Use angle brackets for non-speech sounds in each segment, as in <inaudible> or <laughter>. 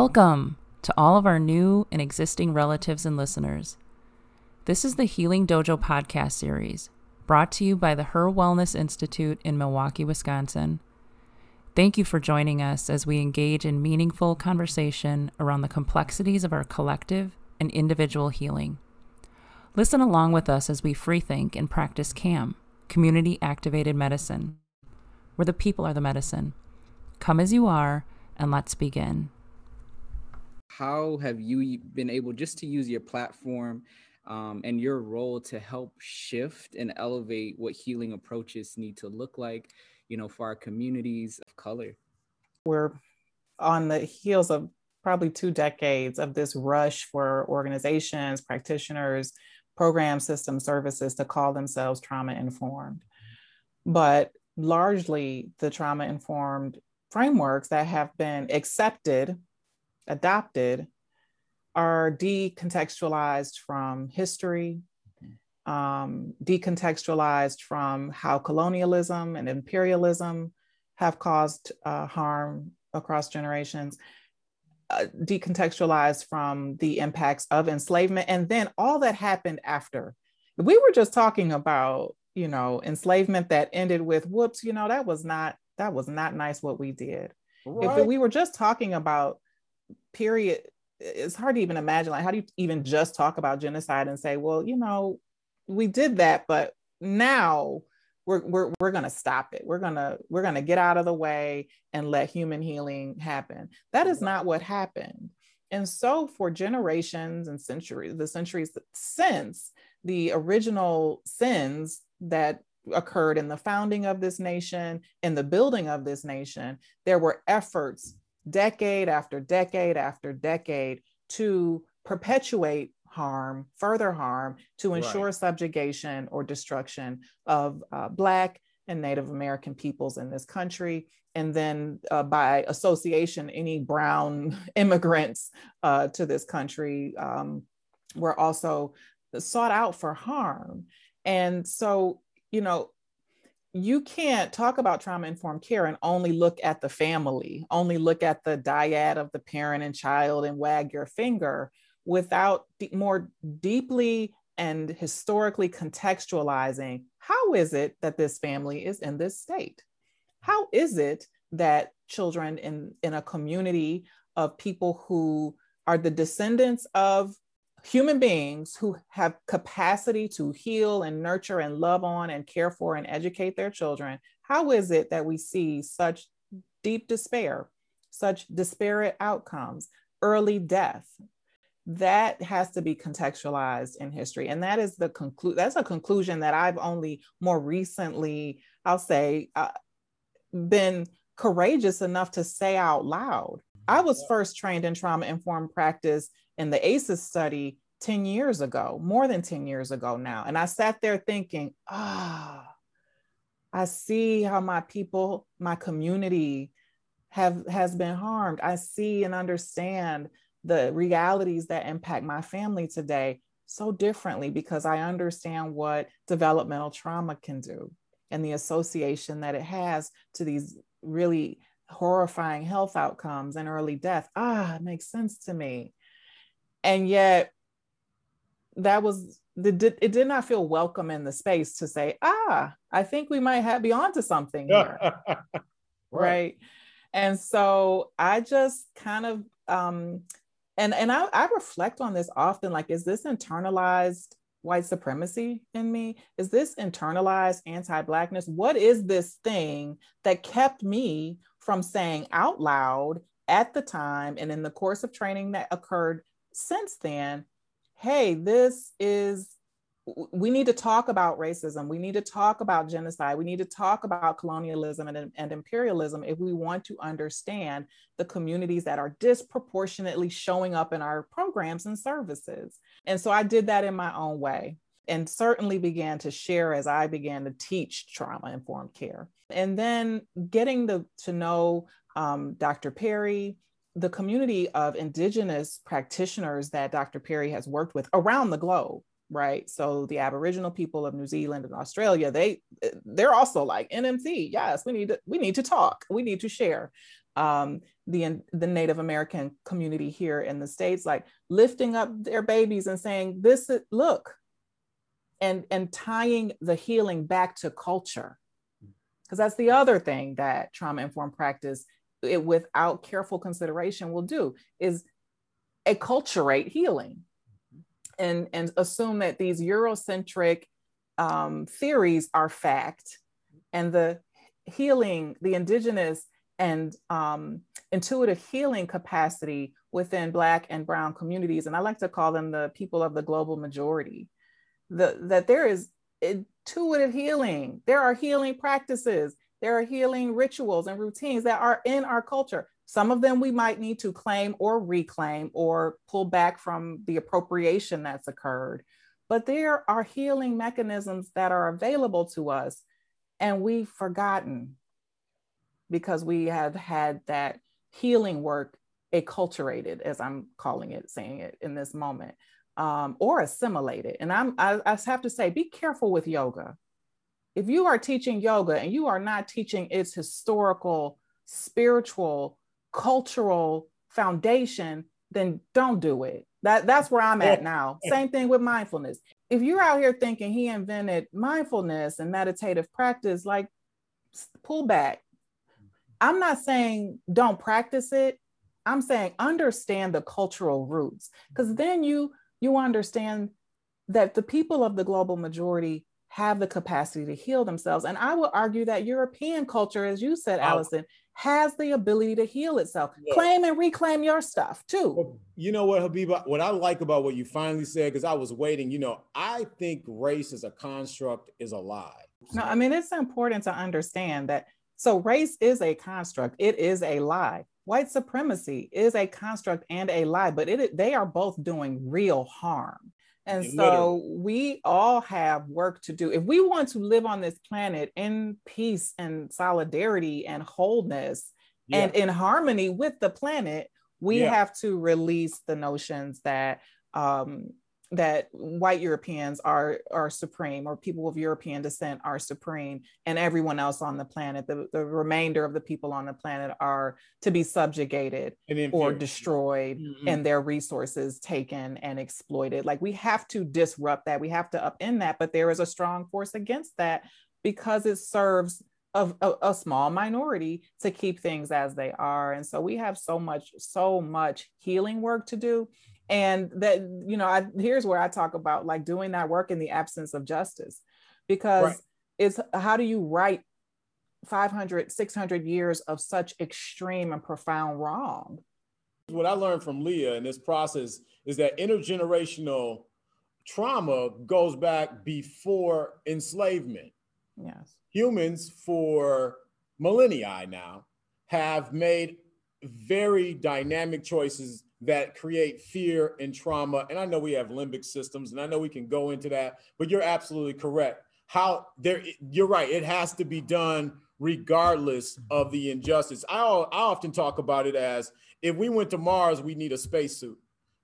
Welcome to all of our new and existing relatives and listeners. This is the Healing Dojo podcast series brought to you by the HIR Wellness Institute in Milwaukee, Wisconsin. Thank you for joining us as we engage in meaningful conversation around the complexities of our collective and individual healing. Listen along with us as we freethink and practice CAM, community activated medicine, where the people are the medicine. Come as you are, and let's begin. How have you been able just to use your platform um, and your role to help shift and elevate what healing approaches need to look like, you know, for our communities of color? We're on the heels of probably two decades of this rush for organizations, practitioners, program system services to call themselves trauma informed. But largely, the trauma informed frameworks that have been accepted, adopted, are decontextualized from history, um, decontextualized from how colonialism and imperialism have caused uh, harm across generations, uh, decontextualized from the impacts of enslavement, and then all that happened after. We were just talking about, you know, enslavement that ended with whoops, you know, that was not that was not nice what we did. Right. If we were just talking about period, it's hard to even imagine like how do you even just talk about genocide and say, well, you know, we did that, but now we're we're we're going to stop it. We're going to we're going to get out of the way and let human healing happen. That is not what happened. And so for generations and centuries the centuries since the original sins that occurred in the founding of this nation in the building of this nation there were efforts decade after decade after decade to perpetuate harm, further harm, to ensure right. subjugation or destruction of uh, Black and Native American peoples in this country. And then uh, by association, any brown <laughs> immigrants uh, to this country um, were also sought out for harm. And so, you know, you can't talk about trauma informed care and only look at the family, only look at the dyad of the parent and child and wag your finger without more deeply and historically contextualizing how is it that this family is in this state? How is it that children in, in a community of people who are the descendants of human beings who have capacity to heal and nurture and love on and care for and educate their children, how is it that we see such deep despair, such disparate outcomes, early death, that has to be contextualized in history. And that is the conclude that's a conclusion that i've only more recently i'll say uh, been courageous enough to say out loud. I was first trained in trauma informed practice in the ACEs study 10 years ago more than 10 years ago now and i sat there thinking ah i see how my people my community have has been harmed i see and understand the realities that impact my family today so differently because I understand what developmental trauma can do and the association that it has to these really horrifying health outcomes and early death. Ah, it makes sense to me. And yet, that was the it did not feel welcome in the space to say, ah, I think we might have be onto something <laughs> here. right. right. And so I just kind of um, and and I, I reflect on this often like is this internalized white supremacy in me is this internalized anti-blackness what is this thing that kept me from saying out loud at the time and in the course of training that occurred since then hey this is we need to talk about racism. We need to talk about genocide. We need to talk about colonialism and, and, imperialism if we want to understand the communities that are disproportionately showing up in our programs and services. And so I did that in my own way and certainly began to share as I began to teach trauma informed care. And then getting the, to know um, Dr. Perry, the community of Indigenous practitioners that Dr. Perry has worked with around the globe right so the aboriginal people of new zealand and australia they they're also like nmc yes we need to we need to talk we need to share um, the the Native American community here in the states, like lifting up their babies and saying, "This is, look," and and tying the healing back to culture, because that's the other thing that trauma informed practice, it, without careful consideration, will do is acculturate healing, and and assume that these Eurocentric um, theories are fact, and the healing, the indigenous and um, intuitive healing capacity within Black and Brown communities, and I like to call them the people of the global majority, the, that there is intuitive healing, there are healing practices, there are healing rituals and routines that are in our culture. Some of them we might need to claim or reclaim or pull back from the appropriation that's occurred. But there are healing mechanisms that are available to us, and we've forgotten because we have had that healing work acculturated, as I'm calling it, saying it in this moment, um, or assimilated. And I'm, I, I have to say, be careful with yoga. If you are teaching yoga and you are not teaching its historical, spiritual, cultural foundation, then don't do it. That, that's where I'm at now. Same thing with mindfulness. If you're out here thinking he invented mindfulness and meditative practice, like pull back, I'm not saying don't practice it. I'm saying understand the cultural roots because then you you understand that the people of the global majority have the capacity to heal themselves. And I would argue that European culture, as you said, oh. Allison, has the ability to heal itself. Yeah. Claim and reclaim your stuff too. You know what, Habiba? What I like about what you finally said, because I was waiting, you know, I think race as a construct is a lie. No, I mean, it's important to understand that so race is a construct, it is a lie. White supremacy is a construct and a lie, but it they are both doing real harm. And so we all have work to do. If we want to live on this planet in peace and solidarity and wholeness yeah. and in harmony with the planet, we yeah. have to release the notions that um, that white Europeans are are supreme or people of European descent are supreme and everyone else on the planet, the, the remainder of the people on the planet are to be subjugated or destroyed mm-hmm. and their resources taken and exploited. Like we have to disrupt that. We have to upend that, but there is a strong force against that because it serves of a, a, small minority to keep things as they are and so we have so much so much healing work to do and that you know I, here's where i talk about like doing that work in the absence of justice. Because right. it's how do you right 500 600 years of such extreme and profound wrong? What i learned from leah in this process is that intergenerational trauma goes back before enslavement. Yes. Humans for millennia now have made very dynamic choices that create fear and trauma. And I know we have limbic systems, and I know we can go into that, but you're absolutely correct. How there, you're right. It has to be done regardless of the injustice. I, I often talk about it as if we went to Mars, we need a spacesuit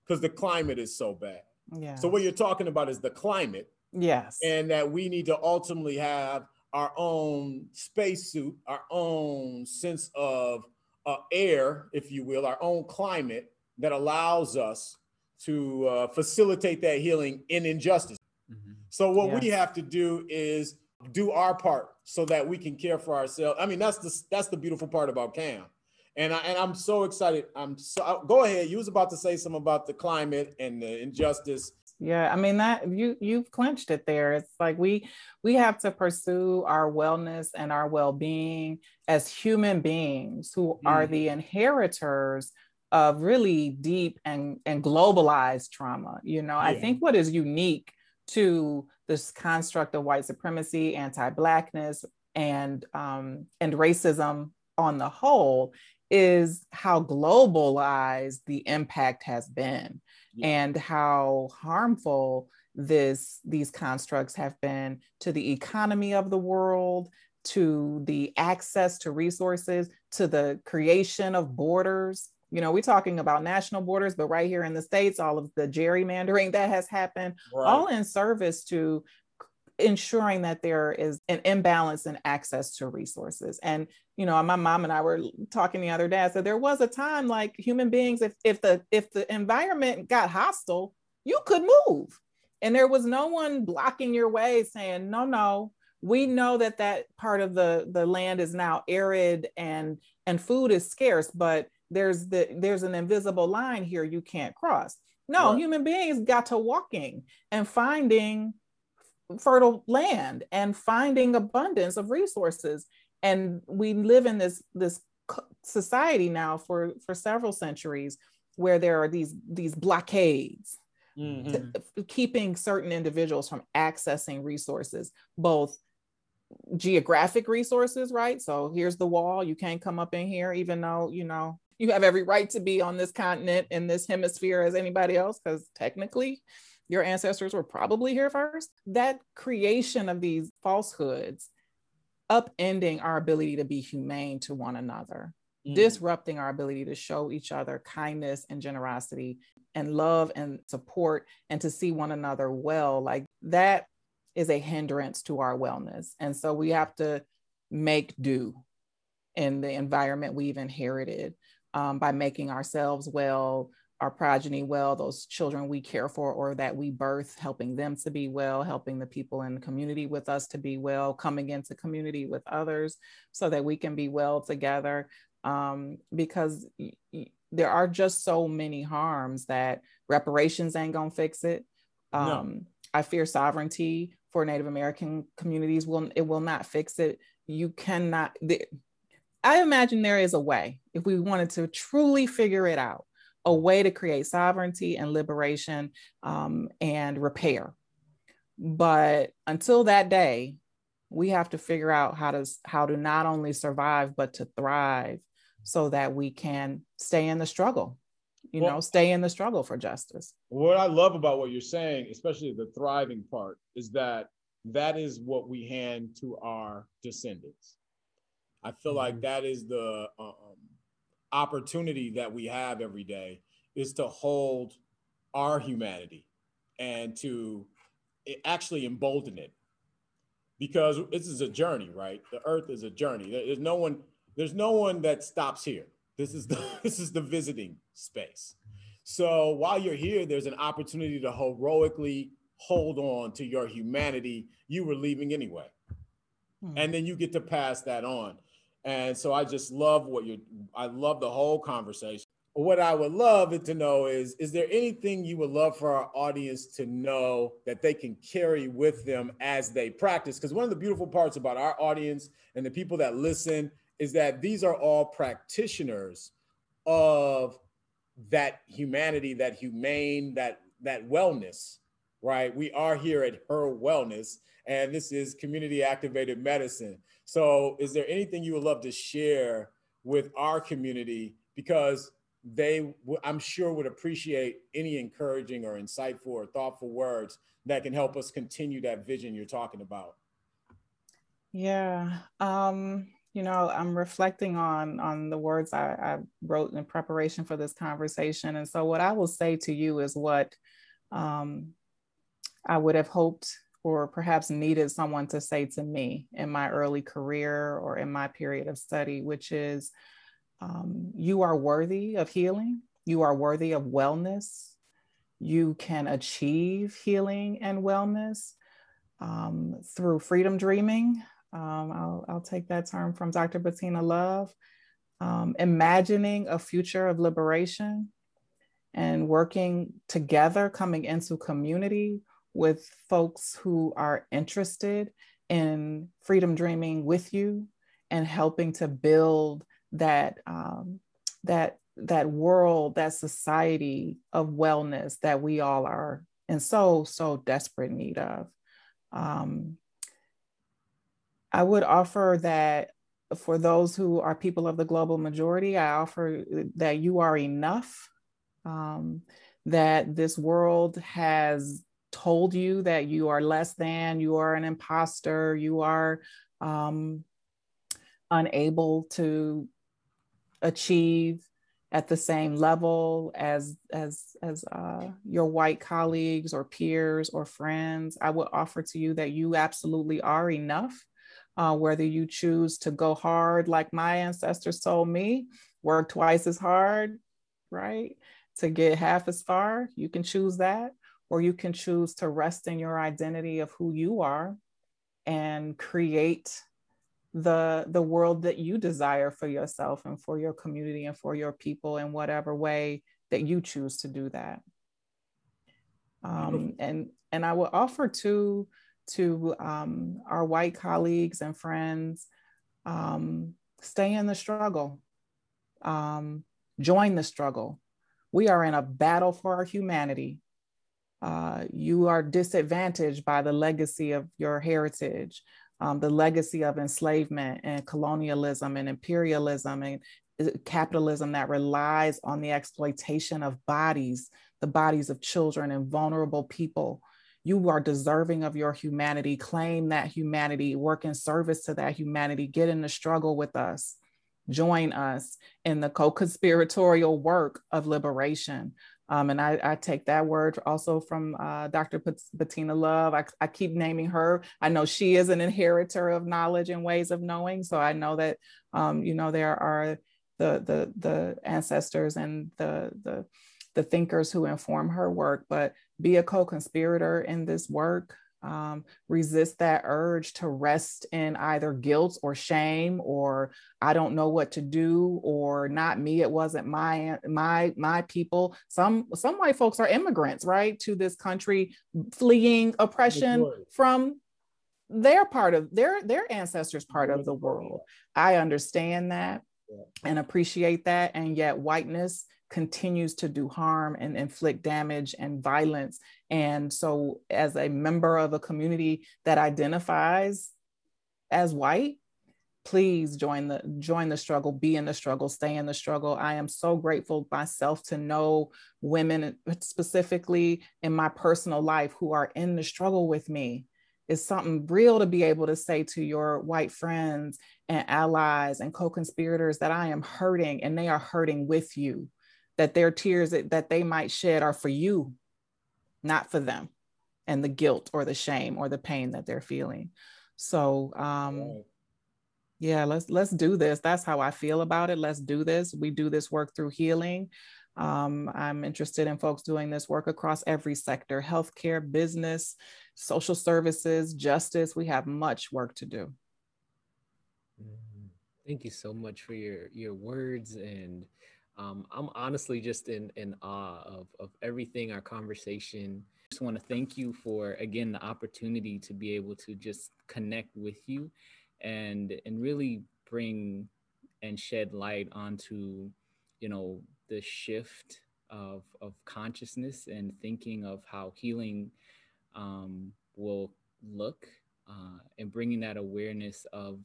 because the climate is so bad. Yeah. So what you're talking about is the climate. Yes. And that we need to ultimately have our own spacesuit, our own sense of uh, air, if you will, our own climate that allows us to uh, facilitate that healing in injustice. Mm-hmm. So what yes. we have to do is do our part so that we can care for ourselves. I mean, that's the that's the beautiful part about CAM. And I and I'm so excited. I'm so go ahead. You was about to say something about the climate and the injustice. Yeah, I mean that you you've clinched it there. It's like we we have to pursue our wellness and our well-being as human beings who mm. are the inheritors of really deep and, and globalized trauma. You know, yeah. I think what is unique to this construct of white supremacy, anti-blackness, and um, and racism on the whole is how globalized the impact has been yeah. and how harmful this these constructs have been to the economy of the world to the access to resources to the creation of borders you know, we're talking about national borders, but right here in the States, all of the gerrymandering that has happened, right. all in service to ensuring that there is an imbalance in access to resources and you know my mom and i were talking the other day I said there was a time like human beings if if the if the environment got hostile you could move and there was no one blocking your way saying no no we know that that part of the the land is now arid and and food is scarce but there's the there's an invisible line here you can't cross no right. human beings got to walking and finding fertile land and finding abundance of resources and we live in this this society now for for several centuries where there are these these blockades mm-hmm. keeping certain individuals from accessing resources both geographic resources right so here's the wall you can't come up in here even though you know you have every right to be on this continent in this hemisphere as anybody else because technically your ancestors were probably here first. That creation of these falsehoods, upending our ability to be humane to one another, mm. disrupting our ability to show each other kindness and generosity and love and support and to see one another well, like that is a hindrance to our wellness. And so we have to make do in the environment we've inherited um, by making ourselves well, our progeny well, those children we care for or that we birth, helping them to be well, helping the people in the community with us to be well, coming into community with others so that we can be well together. Um, because there are just so many harms that reparations ain't gonna fix it. Um, no. I fear sovereignty for Native American communities will it will not fix it. You cannot. The, I imagine there is a way if we wanted to truly figure it out a way to create sovereignty and liberation um, and repair. But until that day, we have to figure out how to how to not only survive but to thrive, so that we can stay in the struggle. You well, know, stay in the struggle for justice. What I love about what you're saying, especially the thriving part, is that that is what we hand to our descendants. I feel mm-hmm. like that is the uh, um, opportunity that we have every day is to hold our humanity and to actually embolden it. Because this is a journey right? The earth is a journey. There's no one there's no one that stops here. This is the <laughs> this is the visiting space. So while you're here there's an opportunity to heroically hold on to your humanity. You were leaving anyway. Hmm. and then you get to pass that on and so I just love what you're, I love the whole conversation. What I would love it to know is, is there anything you would love for our audience to know that they can carry with them as they practice? Because one of the beautiful parts about our audience and the people that listen is that these are all practitioners of that humanity, that humane, that that wellness, right? We are here at HIR Wellness, and this is community activated medicine. So, is there anything you would love to share with our community? Because they, I'm sure, would appreciate any encouraging or insightful or thoughtful words that can help us continue that vision you're talking about. Yeah. Um, you know, I'm reflecting on on the words I, I wrote in preparation for this conversation. And so what I will say to you is what um, I would have hoped or perhaps needed someone to say to me in my early career or in my period of study, which is um, you are worthy of healing, you are worthy of wellness, you can achieve healing and wellness um, through freedom dreaming. Um, I'll, I'll, take that term from Dr. Bettina Love. Um, imagining a future of liberation and working together, coming into community with folks who are interested in freedom dreaming with you and helping to build that um, that that world, that society of wellness that we all are in so so desperate need of. Um, I would offer that for those who are people of the global majority, I offer that you are enough. Um, that this world has told you that you are less than, you are an imposter, you are um, unable to achieve at the same level as as as uh, your white colleagues or peers or friends i would offer to you that you absolutely are enough uh, whether you choose to go hard like my ancestors told me work twice as hard right to get half as far you can choose that or you can choose to rest in your identity of who you are and create the the world that you desire for yourself and for your community and for your people in whatever way that you choose to do that. Um, and and i will offer to to um, our white colleagues and friends um, stay in the struggle. Um, join the struggle. We are in a battle for our humanity uh, you are disadvantaged by the legacy of your heritage um, the legacy of enslavement and colonialism and imperialism and uh, capitalism that relies on the exploitation of bodies, the bodies of children and vulnerable people. You are deserving of your humanity. Claim that humanity, work in service to that humanity, get in the struggle with us. Join us in the co conspiratorial work of liberation. Um, and I, I, take that word also from uh, Dr. Bettina Love. I, I, keep naming her. I know she is an inheritor of knowledge and ways of knowing. So I know that, um, you know, there are the, the, the ancestors and the, the, the thinkers who inform her work, but be a co-conspirator in this work um, resist that urge to rest in either guilt or shame or i don't know what to do or not me it wasn't my my my people. Some some white folks are immigrants right to this country fleeing oppression from their part of their their ancestors part of the world. I understand that and appreciate that and yet whiteness continues to do harm and inflict damage and violence. And so, as a member of a community that identifies as white, please join the join the struggle be in the struggle stay in the struggle. I am so grateful myself to know women specifically in my personal life who are in the struggle with me. It's something real to be able to say to your white friends and allies and co-conspirators that i am hurting and they are hurting with you that their tears that, that they might shed are for you, not for them, and the guilt or the shame or the pain that they're feeling. So, um, yeah, let's let's do this. That's how I feel about it. Let's do this. We do this work through healing. Um, I'm interested in folks doing this work across every sector healthcare, business, social services, justice. We have much work to do. Mm-hmm. Thank you so much for your your words and um, I'm honestly just in, in awe of, of everything, our conversation. Just want to thank you for, again, the opportunity to be able to just connect with you and, and really bring and shed light onto, you know, the shift of, of consciousness and thinking of how healing um, will look uh, and bringing that awareness of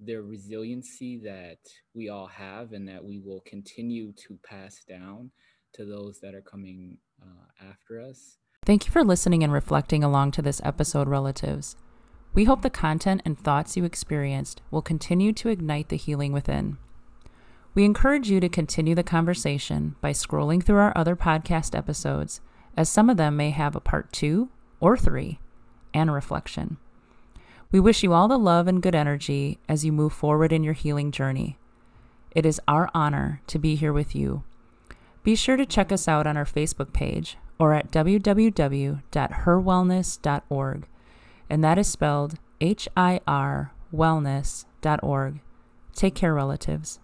the resiliency that we all have and that we will continue to pass down to those that are coming uh, after us. Thank you for listening and reflecting along to this episode, relatives. We hope the content and thoughts you experienced will continue to ignite the healing within. We encourage you to continue the conversation by scrolling through our other podcast episodes, as some of them may have a part two or three and reflection. We wish you all the love and good energy as you move forward in your healing journey. It is our honor to be here with you. Be sure to check us out on our Facebook page or at www.hirwellness.org, and that is spelled H I R wellness.org. Take care, relatives.